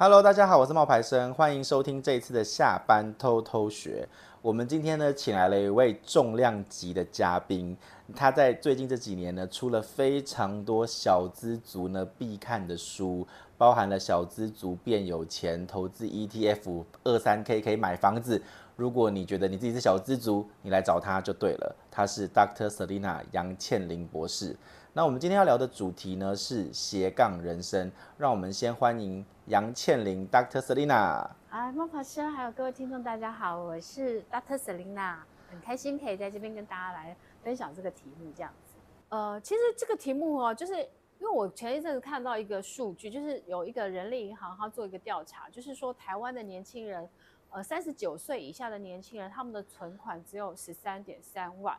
Hello，大家好，我是冒牌生，欢迎收听这一次的下班偷偷学。我们今天呢，请来了一位重量级的嘉宾，他在最近这几年呢，出了非常多小资族呢必看的书，包含了小资族变有钱、投资 ETF、二三 K 可以买房子。如果你觉得你自己是小资族，你来找他就对了。他是 Dr. Selina 杨倩琳博士。那我们今天要聊的主题呢是斜杠人生，让我们先欢迎杨倩玲 Dr. Selina。啊，冒牌生还有各位听众，大家好，我是 Dr. Selina，很开心可以在这边跟大家来分享这个题目，这样子。呃，其实这个题目哦，就是因为我前一阵子看到一个数据，就是有一个人力银行，他做一个调查，就是说台湾的年轻人，呃，三十九岁以下的年轻人，他们的存款只有十三点三万。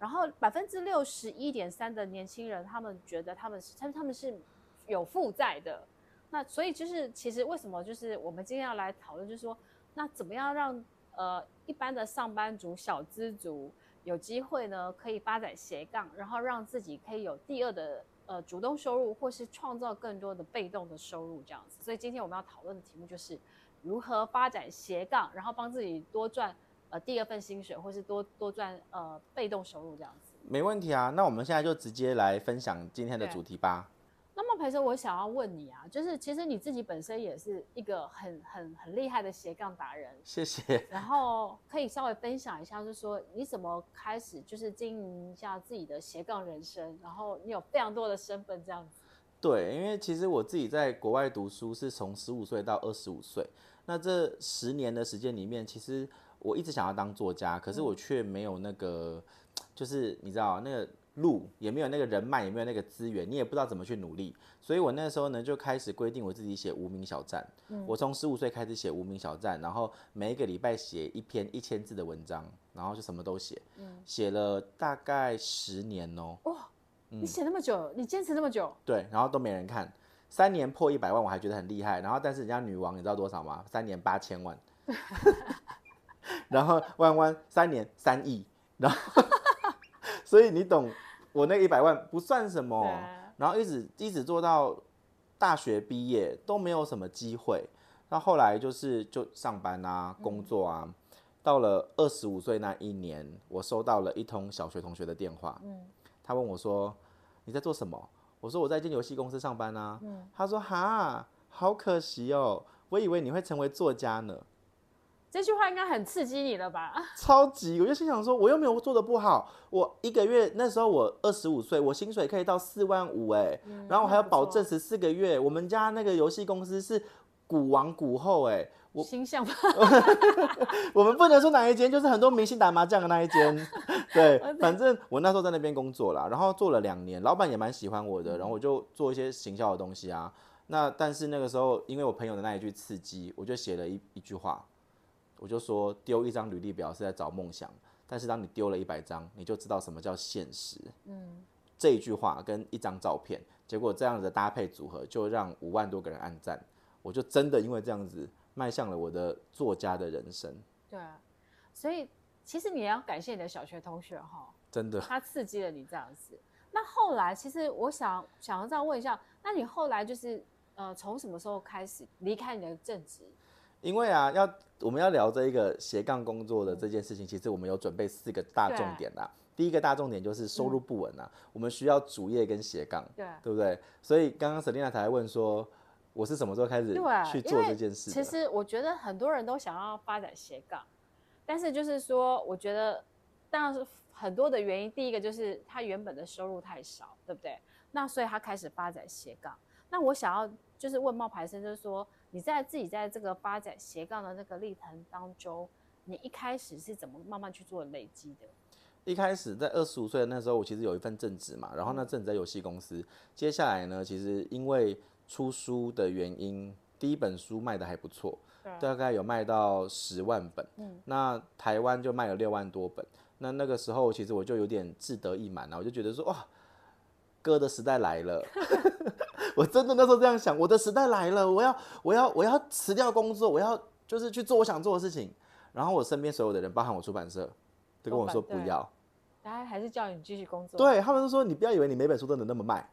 然后百分之六十一点三的年轻人，他们觉得他们是，他们他们是有负债的。那所以就是，其实为什么就是我们今天要来讨论，就是说，那怎么样让呃一般的上班族、小资族有机会呢，可以发展斜杠，然后让自己可以有第二的呃主动收入，或是创造更多的被动的收入这样子。所以今天我们要讨论的题目就是如何发展斜杠，然后帮自己多赚。呃，第二份薪水，或是多多赚呃被动收入这样子，没问题啊。那我们现在就直接来分享今天的主题吧。那么培生，我想要问你啊，就是其实你自己本身也是一个很很很厉害的斜杠达人，谢谢。然后可以稍微分享一下，就是说你怎么开始就是经营一下自己的斜杠人生，然后你有非常多的身份这样子。对，因为其实我自己在国外读书是从十五岁到二十五岁，那这十年的时间里面，其实。我一直想要当作家，可是我却没有那个，就是你知道那个路，也没有那个人脉，也没有那个资源，你也不知道怎么去努力。所以我那时候呢就开始规定我自己写无名小站。我从十五岁开始写无名小站，然后每一个礼拜写一篇一千字的文章，然后就什么都写。写了大概十年哦。哇，你写那么久，你坚持那么久？对，然后都没人看，三年破一百万我还觉得很厉害。然后但是人家女王你知道多少吗？三年八千万。然后弯弯三年三亿，然后 所以你懂，我那一百万不算什么，然后一直一直做到大学毕业都没有什么机会，那后来就是就上班啊，工作啊，到了二十五岁那一年，我收到了一通小学同学的电话，他问我说你在做什么？我说我在一间游戏公司上班啊，他说哈，好可惜哦，我以为你会成为作家呢。这句话应该很刺激你了吧？超级，我就心想说，我又没有做的不好，我一个月那时候我二十五岁，我薪水可以到四万五哎，然后我还要保证十四个月。我们家那个游戏公司是股王股后哎，我形象吧，我们不能说哪一间，就是很多明星打麻将的那一间。对，反正我那时候在那边工作啦，然后做了两年，老板也蛮喜欢我的，然后我就做一些行销的东西啊。那但是那个时候，因为我朋友的那一句刺激，我就写了一一句话。我就说丢一张履历表是在找梦想，但是当你丢了一百张，你就知道什么叫现实。嗯，这一句话跟一张照片，结果这样的搭配组合就让五万多个人按赞，我就真的因为这样子迈向了我的作家的人生。对啊，所以其实你也要感谢你的小学同学哈，真的，他刺激了你这样子。那后来其实我想想要再问一下，那你后来就是呃从什么时候开始离开你的正职？因为啊，要我们要聊这一个斜杠工作的这件事情，其实我们有准备四个大重点啦。第一个大重点就是收入不稳啊，我们需要主业跟斜杠，对，对不对？所以刚刚 Selina 才问说，我是什么时候开始去做这件事？其实我觉得很多人都想要发展斜杠，但是就是说，我觉得当然是很多的原因。第一个就是他原本的收入太少，对不对？那所以他开始发展斜杠。那我想要就是问冒牌生，就是说。你在自己在这个发展斜杠的那个历程当中，你一开始是怎么慢慢去做累积的？一开始在二十五岁的那时候，我其实有一份正职嘛，然后那正职在游戏公司。嗯、接下来呢，其实因为出书的原因，第一本书卖的还不错，大概有卖到十万本。嗯，那台湾就卖了六万多本。那那个时候，其实我就有点志得意满了，我就觉得说，哇，哥的时代来了。我真的那时候这样想，我的时代来了，我要我要我要辞掉工作，我要就是去做我想做的事情。然后我身边所有的人，包含我出版社，都跟我说不要。大家还是叫你继续工作。对，他们都说你不要以为你每本书都能那么卖。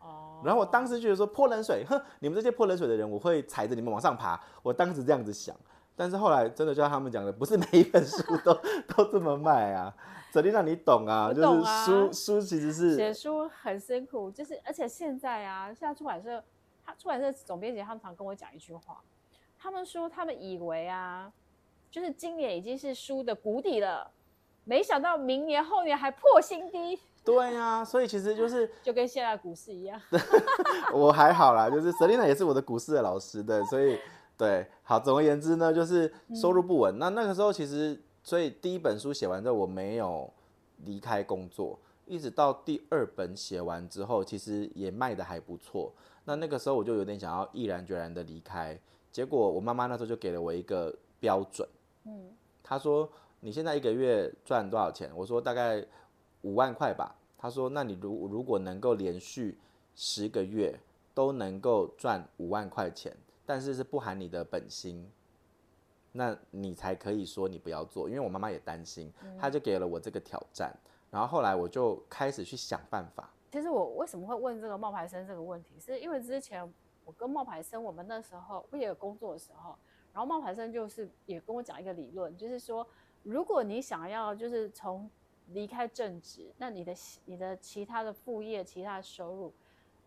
哦。然后我当时觉得说泼冷水，哼，你们这些泼冷水的人，我会踩着你们往上爬。我当时这样子想，但是后来真的就像他们讲的，不是每一本书都 都这么卖啊。肯定让你懂啊，懂啊就是书书其实是写书很辛苦，就是而且现在啊，现在出版社，他出版社总编辑他们常跟我讲一句话，他们说他们以为啊，就是今年已经是书的谷底了，没想到明年后年还破新低。对呀、啊，所以其实就是 就跟现在股市一样。我还好啦，就是 Selina 也是我的股市的老师的，所以对，好，总而言之呢，就是收入不稳。嗯、那那个时候其实。所以第一本书写完之后，我没有离开工作，一直到第二本写完之后，其实也卖的还不错。那那个时候我就有点想要毅然决然的离开。结果我妈妈那时候就给了我一个标准，嗯，她说你现在一个月赚多少钱？我说大概五万块吧。她说那你如如果能够连续十个月都能够赚五万块钱，但是是不含你的本心。那你才可以说你不要做，因为我妈妈也担心，她就给了我这个挑战，然后后来我就开始去想办法。其实我为什么会问这个冒牌生这个问题，是因为之前我跟冒牌生我们那时候我也有工作的时候，然后冒牌生就是也跟我讲一个理论，就是说如果你想要就是从离开正职，那你的你的其他的副业、其他的收入。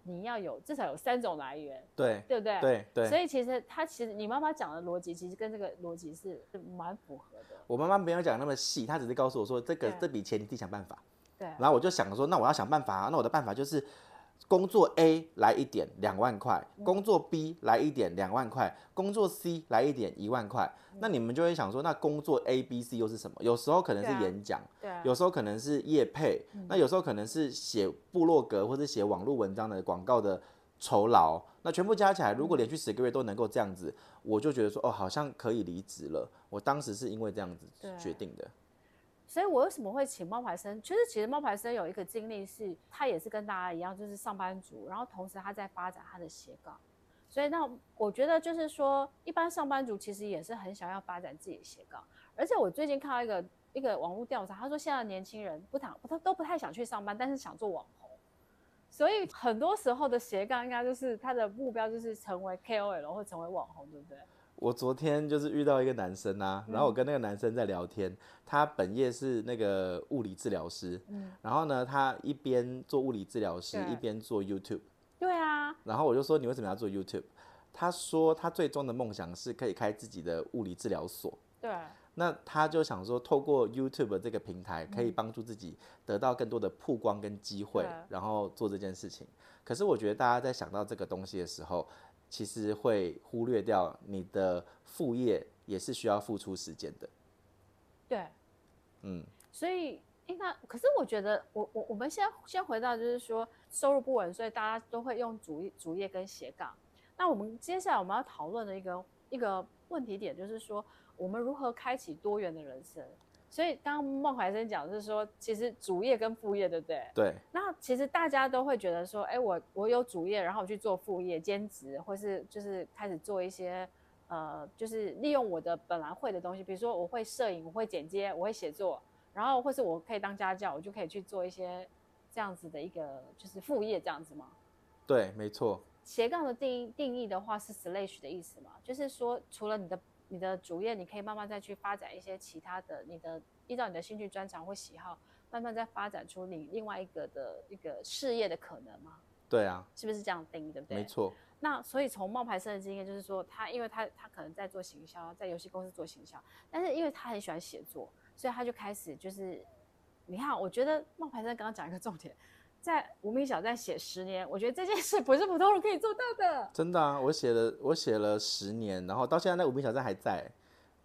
你要有至少有三种来源，对对不对？对对。所以其实他其实你妈妈讲的逻辑，其实跟这个逻辑是蛮符合的。我妈妈没有讲那么细，她只是告诉我说，这个这笔钱你自己想办法。对。然后我就想说，那我要想办法啊，那我的办法就是。工作 A 来一点两万块，工作 B 来一点两万块，工作 C 来一点一万块。那你们就会想说，那工作 A、B、C 又是什么？有时候可能是演讲，对啊，有时候可能是业配，那有时候可能是写部落格或者写网络文章的广告的酬劳。那全部加起来，如果连续十个月都能够这样子，我就觉得说，哦，好像可以离职了。我当时是因为这样子决定的。所以，我为什么会请冒牌生？其实，其实冒牌生有一个经历是，他也是跟大家一样，就是上班族，然后同时他在发展他的斜杠。所以，那我觉得就是说，一般上班族其实也是很想要发展自己的斜杠。而且，我最近看到一个一个网络调查，他说现在年轻人不躺，他都不太想去上班，但是想做网红。所以，很多时候的斜杠应该就是他的目标，就是成为 KOL 或成为网红，对不对？我昨天就是遇到一个男生啊，然后我跟那个男生在聊天，他本业是那个物理治疗师，嗯然后呢，他一边做物理治疗师，一边做 YouTube。对啊。然后我就说，你为什么要做 YouTube？他说他最终的梦想是可以开自己的物理治疗所。对。那他就想说，透过 YouTube 这个平台，可以帮助自己得到更多的曝光跟机会，然后做这件事情。可是我觉得大家在想到这个东西的时候，其实会忽略掉你的副业也是需要付出时间的。对，嗯，所以应该，可是我觉得我，我我我们先先回到就是说收入不稳，所以大家都会用主业主业跟斜杠。那我们接下来我们要讨论的一个一个问题点就是说，我们如何开启多元的人生。所以刚刚孟怀生讲的是说，其实主业跟副业，对不对？对。那其实大家都会觉得说，哎，我我有主业，然后我去做副业兼职，或是就是开始做一些，呃，就是利用我的本来会的东西，比如说我会摄影，我会剪接，我会写作，然后或是我可以当家教，我就可以去做一些这样子的一个就是副业这样子吗？对，没错。斜杠的定义定义的话是 slash 的意思嘛，就是说除了你的。你的主业，你可以慢慢再去发展一些其他的，你的依照你的兴趣专长或喜好，慢慢再发展出你另外一个的一个事业的可能吗？对啊，是不是这样定义，对不对？没错。那所以从冒牌生的经验就是说，他因为他他可能在做行销，在游戏公司做行销，但是因为他很喜欢写作，所以他就开始就是，你看，我觉得冒牌生刚刚讲一个重点。在无名小站写十年，我觉得这件事不是普通人可以做到的。真的啊，我写了我写了十年，然后到现在那无名小站还在，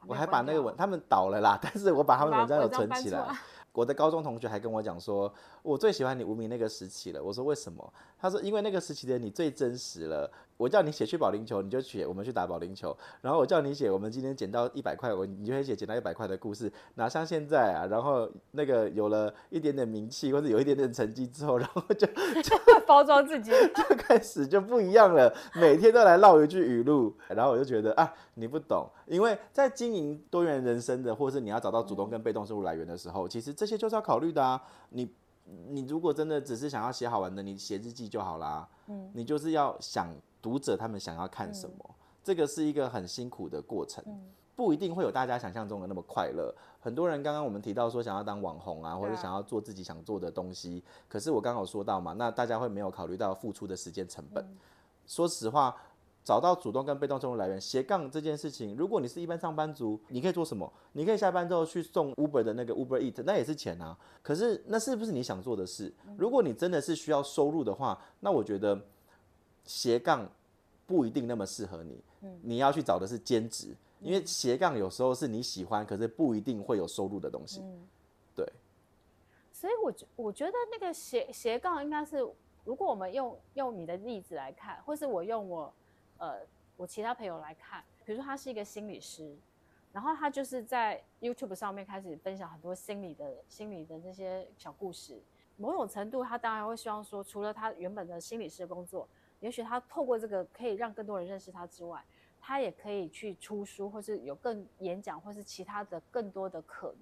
我还把那个文他们倒了啦，但是我把他们的文章有存起来。我的高中同学还跟我讲说，我最喜欢你无名那个时期了。我说为什么？他说因为那个时期的你最真实了。我叫你写去保龄球，你就写我们去打保龄球。然后我叫你写我们今天捡到一百块，我你就会写捡到一百块的故事。哪像现在啊，然后那个有了一点点名气或者有一点点成绩之后，然后就就 包装自己，就开始就不一样了。每天都来唠一句语录，然后我就觉得啊，你不懂，因为在经营多元人生的，或是你要找到主动跟被动收入来源的时候，其实这些就是要考虑的啊。你你如果真的只是想要写好玩的，你写日记就好啦。嗯，你就是要想读者他们想要看什么，嗯、这个是一个很辛苦的过程，嗯、不一定会有大家想象中的那么快乐。很多人刚刚我们提到说想要当网红啊，或者想要做自己想做的东西，啊、可是我刚刚有说到嘛，那大家会没有考虑到付出的时间成本。嗯、说实话。找到主动跟被动收入来源，斜杠这件事情，如果你是一般上班族，你可以做什么？你可以下班之后去送 Uber 的那个 Uber Eat，那也是钱啊。可是那是不是你想做的事？如果你真的是需要收入的话，那我觉得斜杠不一定那么适合你。你要去找的是兼职，因为斜杠有时候是你喜欢，可是不一定会有收入的东西。对。所以我觉我觉得那个斜斜杠应该是，如果我们用用你的例子来看，或是我用我。呃，我其他朋友来看，比如说他是一个心理师，然后他就是在 YouTube 上面开始分享很多心理的、心理的那些小故事。某种程度，他当然会希望说，除了他原本的心理师的工作，也许他透过这个可以让更多人认识他之外，他也可以去出书，或是有更演讲，或是其他的更多的可能。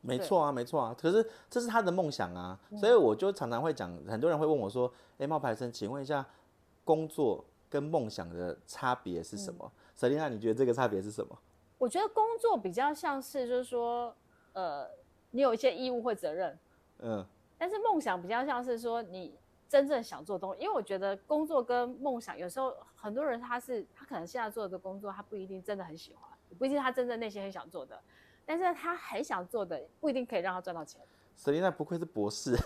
没错啊，没错啊。可是这是他的梦想啊，所以我就常常会讲，很多人会问我说：“哎，冒牌生，请问一下，工作？”跟梦想的差别是什么？Selina，你觉得这个差别是什么？我觉得工作比较像是，就是说，呃，你有一些义务或责任，嗯，但是梦想比较像是说你真正想做东西。因为我觉得工作跟梦想有时候很多人他是他可能现在做的工作他不一定真的很喜欢，不一定他真正内心很想做的，但是他很想做的不一定可以让他赚到钱。Selina 不愧是博士。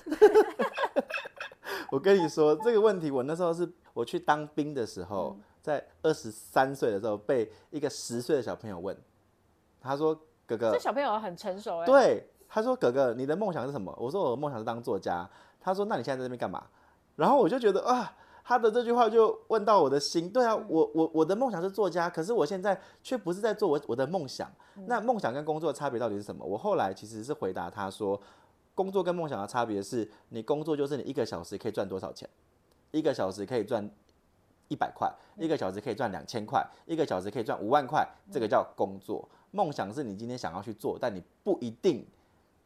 我跟你说这个问题，我那时候是我去当兵的时候，在二十三岁的时候被一个十岁的小朋友问，他说：“哥哥，这小朋友很成熟哎。”对，他说：“哥哥，你的梦想是什么？”我说：“我的梦想是当作家。”他说：“那你现在在这边干嘛？”然后我就觉得啊，他的这句话就问到我的心。对啊，我我我的梦想是作家，可是我现在却不是在做我我的梦想。那梦想跟工作的差别到底是什么？我后来其实是回答他说。工作跟梦想的差别是，你工作就是你一个小时可以赚多少钱，一个小时可以赚一百块，一个小时可以赚两千块，一个小时可以赚五万块，这个叫工作。梦想是你今天想要去做，但你不一定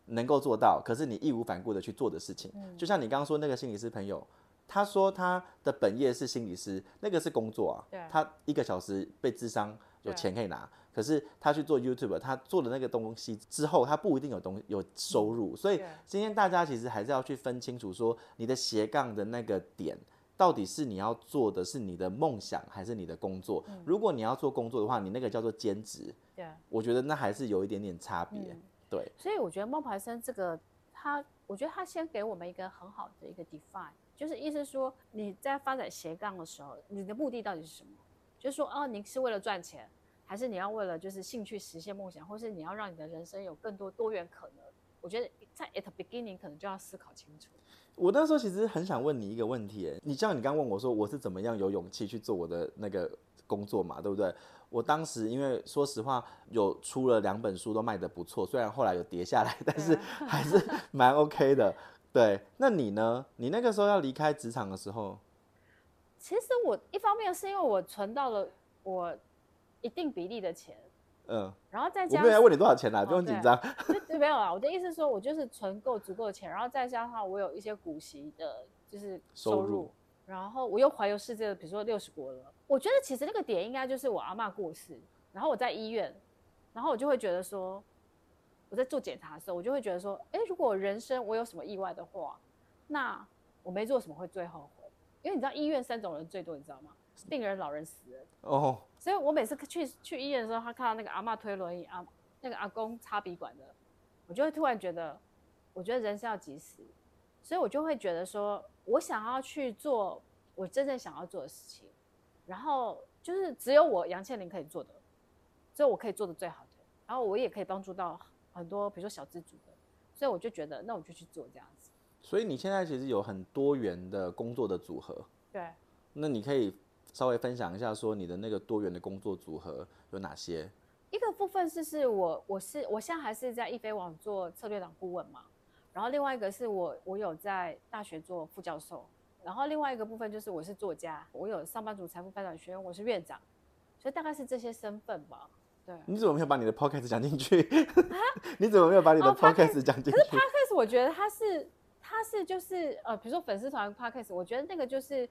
能够做到，可是你义无反顾的去做的事情。就像你刚刚说那个心理师朋友，他说他的本业是心理师，那个是工作啊，他一个小时被智商有钱可以拿。可是他去做 YouTube，他做的那个东西之后，他不一定有东有收入，所以今天大家其实还是要去分清楚，说你的斜杠的那个点，到底是你要做的是你的梦想，还是你的工作？如果你要做工作的话，你那个叫做兼职，对，我觉得那还是有一点点差别，对。所以我觉得孟牌生这个，他，我觉得他先给我们一个很好的一个 define，就是意思说你在发展斜杠的时候，你的目的到底是什么？就是说，哦，你是为了赚钱。还是你要为了就是兴趣实现梦想，或是你要让你的人生有更多多元可能？我觉得在 at beginning 可能就要思考清楚。我那时候其实很想问你一个问题，你像你刚问我说我是怎么样有勇气去做我的那个工作嘛，对不对？我当时因为说实话有出了两本书都卖的不错，虽然后来有跌下来，但是 还是蛮 OK 的。对，那你呢？你那个时候要离开职场的时候，其实我一方面是因为我存到了我。一定比例的钱，嗯，然后再加上，我没有要问你多少钱啦，不用紧张。没有啊，我的意思是说，我就是存够足够的钱，然后再加上我有一些股息的，就是收入，收入然后我又环游世界的，比如说六十国了。我觉得其实那个点应该就是我阿妈过世，然后我在医院，然后我就会觉得说，我在做检查的时候，我就会觉得说，哎，如果人生我有什么意外的话，那我没做什么会最后悔，因为你知道医院三种人最多，你知道吗？病人、老人、死人。哦。所以我每次去去医院的时候，他看到那个阿嬷推轮椅，阿那个阿公插鼻管的，我就会突然觉得，我觉得人生要及时，所以我就会觉得说，我想要去做我真正想要做的事情，然后就是只有我杨倩玲可以做的，只有我可以做的最好的，然后我也可以帮助到很多，比如说小资族的，所以我就觉得，那我就去做这样子。所以你现在其实有很多元的工作的组合，对，那你可以。稍微分享一下，说你的那个多元的工作组合有哪些？一个部分是是我我是我现在还是在易飞网做策略长顾问嘛，然后另外一个是我我有在大学做副教授，然后另外一个部分就是我是作家，我有上班族财富发展学院，我是院长，所以大概是这些身份吧。对，你怎么没有把你的 podcast 讲进去？啊、你怎么没有把你的 podcast 讲进去？可是 podcast 我觉得它是。它是就是呃，比如说粉丝团 podcast，我觉得那个就是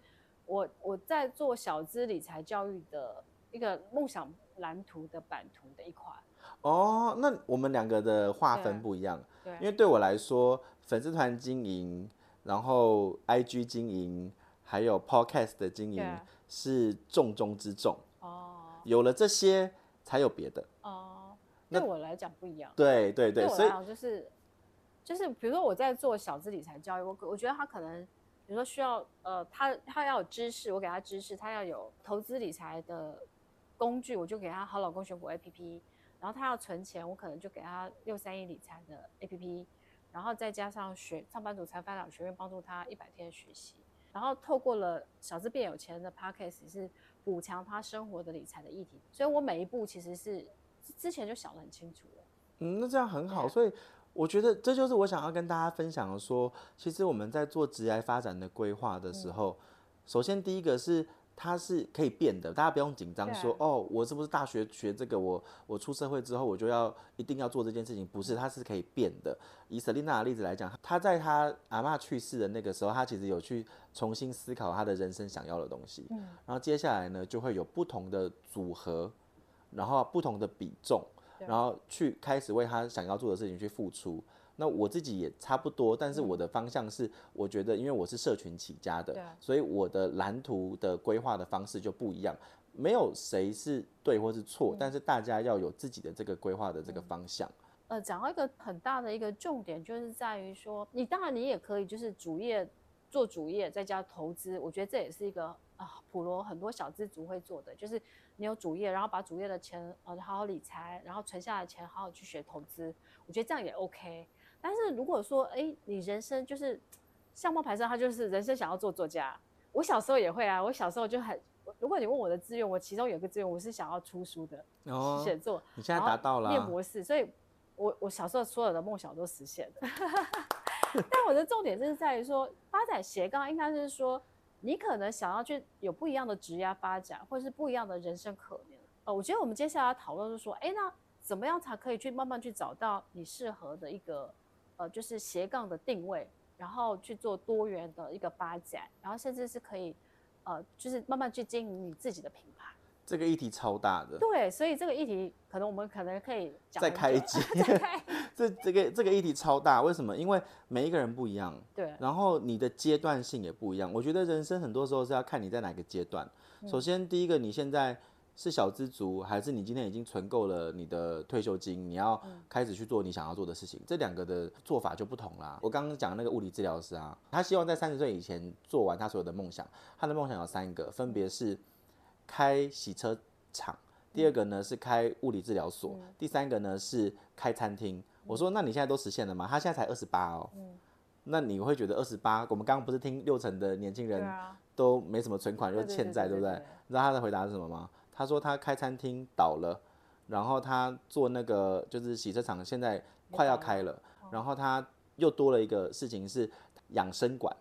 我我在做小资理财教育的一个梦想蓝图的版图的一款。哦，那我们两个的划分不一样，对，因为对我来说，粉丝团经营，然后 IG 经营，还有 podcast 的经营是重中之重。哦，有了这些才有别的。哦，对我来讲不一样。对对对，所以就是就是，比如说我在做小资理财教育，我我觉得他可能，比如说需要呃，他他要有知识，我给他知识；他要有投资理财的工具，我就给他好老公选股 APP。然后他要存钱，我可能就给他六三一理财的 APP，然后再加上学上班族财富学院帮助他一百天学习，然后透过了小资变有钱的 Podcast 是补强他生活的理财的议题，所以我每一步其实是之前就想得很清楚了。嗯，那这样很好，所以我觉得这就是我想要跟大家分享的说，说其实我们在做职业发展的规划的时候，嗯、首先第一个是。它是可以变的，大家不用紧张，说哦，我是不是大学学这个，我我出社会之后我就要一定要做这件事情？不是，它是可以变的。以 Selina 的例子来讲，她在她阿嬷去世的那个时候，她其实有去重新思考她的人生想要的东西，嗯，然后接下来呢，就会有不同的组合，然后不同的比重，然后去开始为他想要做的事情去付出。那我自己也差不多，但是我的方向是，我觉得因为我是社群起家的，所以我的蓝图的规划的方式就不一样。没有谁是对或是错，但是大家要有自己的这个规划的这个方向。呃，讲到一个很大的一个重点，就是在于说，你当然你也可以就是主业做主业，再加投资。我觉得这也是一个啊，普罗很多小资族会做的，就是你有主业，然后把主业的钱呃好好理财，然后存下来的钱好好去学投资。我觉得这样也 OK。但是如果说，哎、欸，你人生就是相貌牌上，他就是人生想要做作家。我小时候也会啊，我小时候就很，如果你问我的志愿，我其中有一个志愿，我是想要出书的，哦，写作。你现在达到了，念博士，所以我我小时候所有的梦想都实现了。但我的重点就是在于说，发展斜杠应该是说，你可能想要去有不一样的职业发展，或者是不一样的人生可能。呃，我觉得我们接下来讨论就是说，哎、欸，那怎么样才可以去慢慢去找到你适合的一个。呃，就是斜杠的定位，然后去做多元的一个发展，然后甚至是可以，呃，就是慢慢去经营你自己的品牌。这个议题超大的。对，所以这个议题可能我们可能可以讲再开一集。再开。这这个这个议题超大，为什么？因为每一个人不一样。对。然后你的阶段性也不一样。我觉得人生很多时候是要看你在哪个阶段。首先，第一个，你现在。是小资族，还是你今天已经存够了你的退休金？你要开始去做你想要做的事情，这两个的做法就不同啦。我刚刚讲那个物理治疗师啊，他希望在三十岁以前做完他所有的梦想。他的梦想有三个，分别是开洗车厂，第二个呢是开物理治疗所，第三个呢是开餐厅。我说，那你现在都实现了吗？他现在才二十八哦。那你会觉得二十八？我们刚刚不是听六成的年轻人都没什么存款，又欠债，对不对？你知道他的回答是什么吗？他说他开餐厅倒了，然后他做那个就是洗车场，现在快要开了，然后他又多了一个事情是养生馆，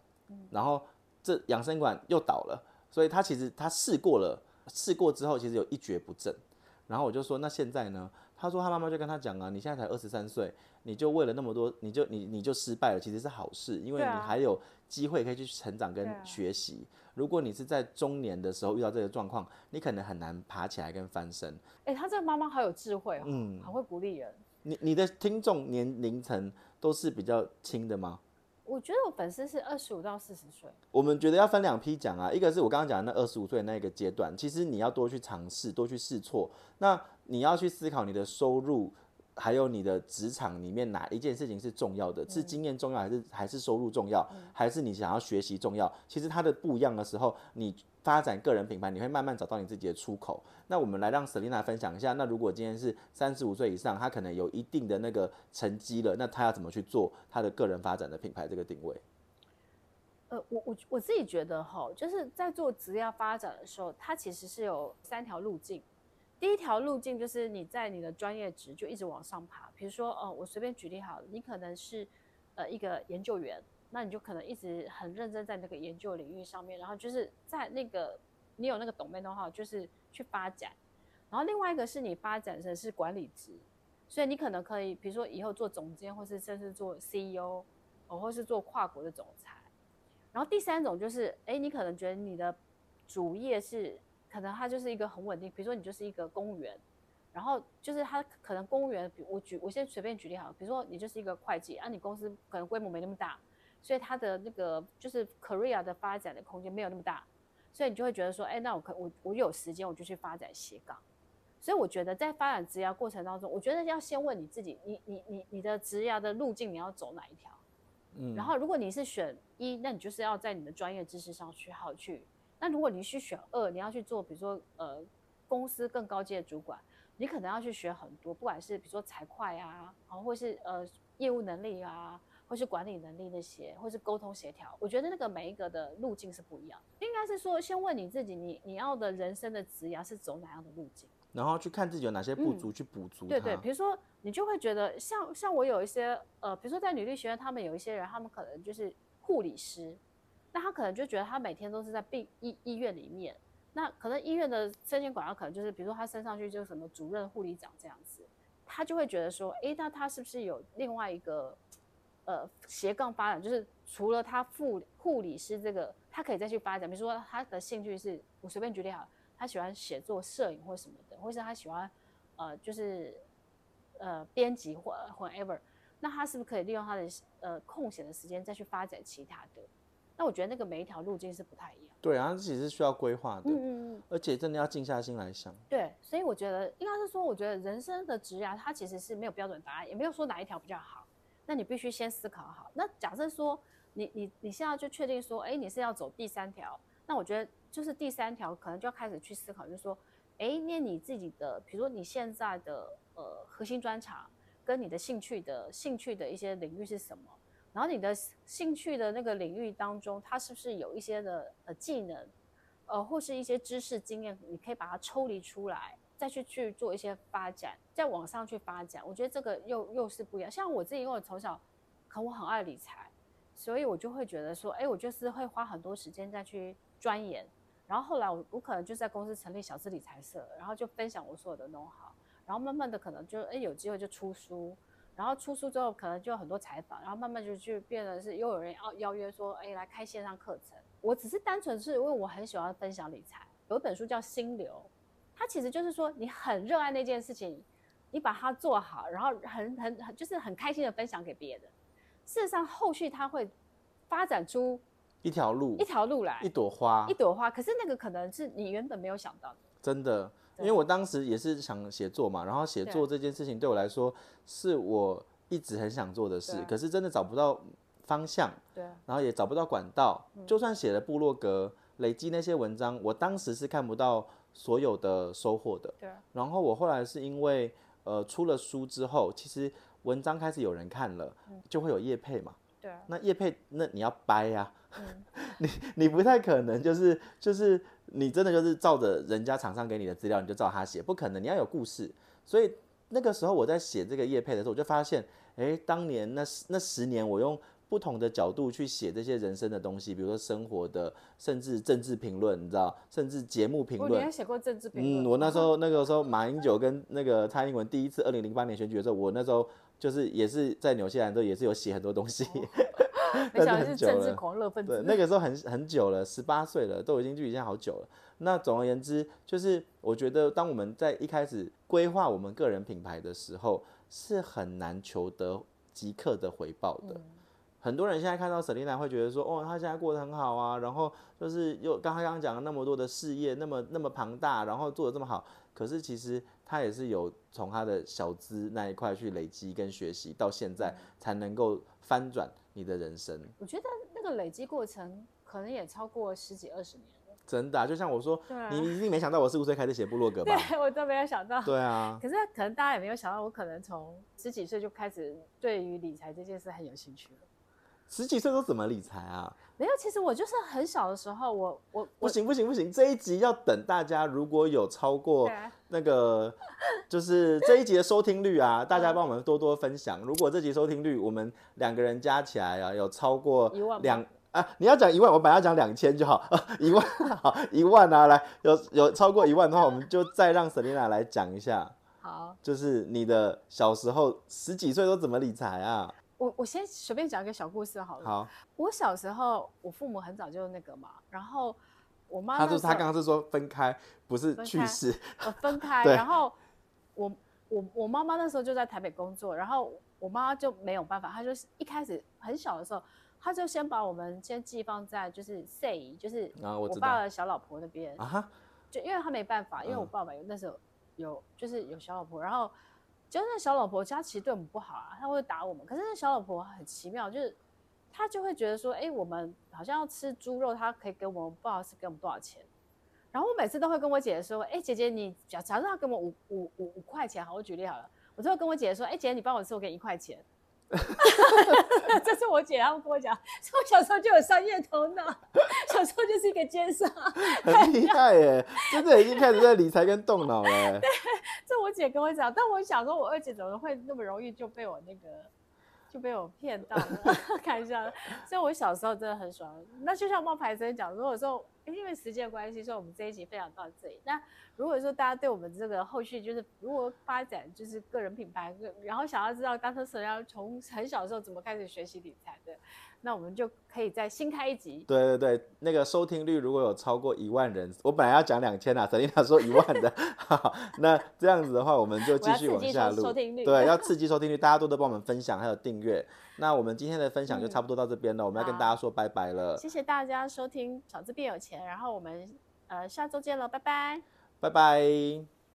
然后这养生馆又倒了，所以他其实他试过了，试过之后其实有一蹶不振，然后我就说那现在呢？他说他妈妈就跟他讲啊，你现在才二十三岁，你就为了那么多，你就你你就失败了，其实是好事，因为你还有机会可以去成长跟学习。如果你是在中年的时候遇到这个状况，你可能很难爬起来跟翻身。哎、欸，他这个妈妈好有智慧哦，嗯，很会鼓励人。你你的听众年龄层都是比较轻的吗？我觉得我粉丝是二十五到四十岁。我们觉得要分两批讲啊，一个是我刚刚讲的那二十五岁那个阶段，其实你要多去尝试，多去试错。那你要去思考你的收入。还有你的职场里面哪一件事情是重要的？是经验重要，还是还是收入重要，还是你想要学习重要？其实它的不一样的时候，你发展个人品牌，你会慢慢找到你自己的出口。那我们来让 Selina 分享一下。那如果今天是三十五岁以上，他可能有一定的那个成绩了，那他要怎么去做他的个人发展的品牌这个定位？呃，我我我自己觉得哈，就是在做职业发展的时候，它其实是有三条路径。第一条路径就是你在你的专业值就一直往上爬，比如说，呃，我随便举例好了，你可能是呃一个研究员，那你就可能一直很认真在那个研究领域上面，然后就是在那个你有那个 domain 的话，就是去发展。然后另外一个是你发展成是管理职，所以你可能可以，比如说以后做总监，或是甚至做 CEO，哦，或是做跨国的总裁。然后第三种就是，哎，你可能觉得你的主业是，可能它就是一个很稳定，比如说你就是一个公务员，然后就是他可能公务员，比我举，我先随便举例好了，比如说你就是一个会计，啊，你公司可能规模没那么大，所以他的那个就是 career 的发展的空间没有那么大，所以你就会觉得说，哎，那我可我我有时间我就去发展斜杠。所以我觉得在发展职涯过程当中，我觉得要先问你自己，你你你你的职涯的路径你要走哪一条？嗯，然后如果你是选一，那你就是要在你的专业知识上去好去。那如果你去选二，你要去做，比如说呃公司更高阶的主管，你可能要去学很多，不管是比如说财会啊，然后，或是呃业务能力啊，或是管理能力那些，或是沟通协调。我觉得那个每一个的路径是不一样。应该是说，先问你自己，你你要的人生的职涯是走哪样的路径？然后去看自己有哪些不足，去补足。对对，比如说你就会觉得像像我有一些呃，比如说在女力学院，他们有一些人，他们可能就是护理师，那他可能就觉得他每天都是在病医医院里面，那可能医院的升迁管道可能就是，比如说他升上去就是什么主任、护理长这样子，他就会觉得说，哎，那他是不是有另外一个呃斜杠发展？就是除了他护护理师这个，他可以再去发展，比如说他的兴趣是，我随便举例好了。他喜欢写作、摄影或什么的，或是他喜欢，呃，就是，呃，编辑或 whatever，那他是不是可以利用他的呃空闲的时间再去发展其他的？那我觉得那个每一条路径是不太一样。对啊，其实是需要规划的，嗯嗯嗯，而且真的要静下心来想。对，所以我觉得应该是说，我觉得人生的职涯它其实是没有标准答案，也没有说哪一条比较好。那你必须先思考好。那假设说你你你现在就确定说，哎，你是要走第三条，那我觉得。就是第三条，可能就要开始去思考，就是说，哎，那你自己的，比如说你现在的呃核心专长，跟你的兴趣的兴趣的一些领域是什么？然后你的兴趣的那个领域当中，它是不是有一些的呃技能，呃或是一些知识经验，你可以把它抽离出来，再去去做一些发展，再往上去发展。我觉得这个又又是不一样。像我自己，因为我从小，可我很爱理财，所以我就会觉得说，哎，我就是会花很多时间再去钻研。然后后来我我可能就在公司成立小资理财社，然后就分享我所有的弄好然后慢慢的可能就哎有机会就出书，然后出书之后可能就有很多采访，然后慢慢就就变得是又有人要邀约说哎来开线上课程。我只是单纯是因为我很喜欢分享理财，有一本书叫《心流》，它其实就是说你很热爱那件事情，你把它做好，然后很很很就是很开心的分享给别人。事实上后续它会发展出。一条路，一条路来，一朵花，一朵花。可是那个可能是你原本没有想到的。真的，因为我当时也是想写作嘛，然后写作这件事情对我来说是我一直很想做的事，可是真的找不到方向，对，然后也找不到管道。就算写了部落格，累积那些文章，我当时是看不到所有的收获的。对。然后我后来是因为呃出了书之后，其实文章开始有人看了，就会有业配嘛。对。那业配，那你要掰呀。嗯、你你不太可能就是就是你真的就是照着人家厂商给你的资料，你就照他写，不可能，你要有故事。所以那个时候我在写这个业配的时候，我就发现，哎，当年那那十年，我用不同的角度去写这些人生的东西，比如说生活的，甚至政治评论，你知道，甚至节目评论。你还写过政治评论？嗯，我那时候那个时候马英九跟那个蔡英文第一次二零零八年选举的时候，我那时候就是也是在纽西兰的时候，也是有写很多东西。哦 没想到是政治狂热分子。对，那个时候很很久了，十八岁了，都已经距离现在好久了。那总而言之，就是我觉得，当我们在一开始规划我们个人品牌的时候，是很难求得即刻的回报的。嗯、很多人现在看到 Selina 会觉得说，哦，她现在过得很好啊，然后就是又刚刚刚讲了那么多的事业，那么那么庞大，然后做的这么好。可是其实她也是有从她的小资那一块去累积跟学习，到现在才能够翻转。你的人生，我觉得那个累积过程可能也超过十几二十年了。真的啊，就像我说，啊、你一定没想到我四五岁开始写部落格吧？对，我都没有想到。对啊。可是可能大家也没有想到，我可能从十几岁就开始对于理财这件事很有兴趣了。十几岁都怎么理财啊？没有，其实我就是很小的时候，我我不行不行不行，这一集要等大家如果有超过那个，就是这一集的收听率啊，大家帮我们多多分享。如果这集收听率我们两个人加起来啊，有超过两啊，你要讲一万，我本来要讲两千就好，一万好一万啊，来有有超过一万的话，我们就再让 Selina 来讲一下。好，就是你的小时候十几岁都怎么理财啊？我我先随便讲一个小故事好了。好，我小时候，我父母很早就那个嘛，然后我妈他说他刚刚是说分开，不是去世，呃，分开。然后我我我妈妈那时候就在台北工作，然后我妈就没有办法，她就一开始很小的时候，她就先把我们先寄放在就是 C 姨，就是我爸的小老婆那边啊，就因为他没办法，因为我爸爸有那时候有就是有小老婆，然后。就那小老婆家其实对我们不好啊，她会打我们。可是那小老婆很奇妙，就是她就会觉得说，哎、欸，我们好像要吃猪肉，她可以给我们不好意思给我们多少钱。然后我每次都会跟我姐姐说，哎、欸，姐姐你假假设她给我五五五五块钱，好，我举例好了，我就会跟我姐姐说，哎、欸，姐姐你帮我吃，我给你一块钱。这是我姐，她们跟我讲，说我小时候就有商业头脑，小时候就是一个奸商，很厉害耶，真的已经开始在理财跟动脑了。姐跟我讲，但我想说，我二姐怎么会那么容易就被我那个。就被我骗到了，看一下。所以，我小时候真的很喜欢。那就像冒牌生讲，如果说因为时间关系，所以我们这一集分享到这里。那如果说大家对我们这个后续就是如何发展，就是个人品牌，然后想要知道 Dr. Selena 从很小的时候怎么开始学习理财的。那我们就可以再新开一集。对对对，那个收听率如果有超过一万人，我本来要讲两千啊，Selena 说一万的，好，那这样子的话，我们就继续往下录。收听率。对，要刺激收听率，大家多多帮我们分享还有订阅。那我们今天的分享就差不多到这边了，嗯、我们要跟大家说拜拜了。谢谢大家收听《小资变有钱》，然后我们呃下周见了，拜拜。拜拜。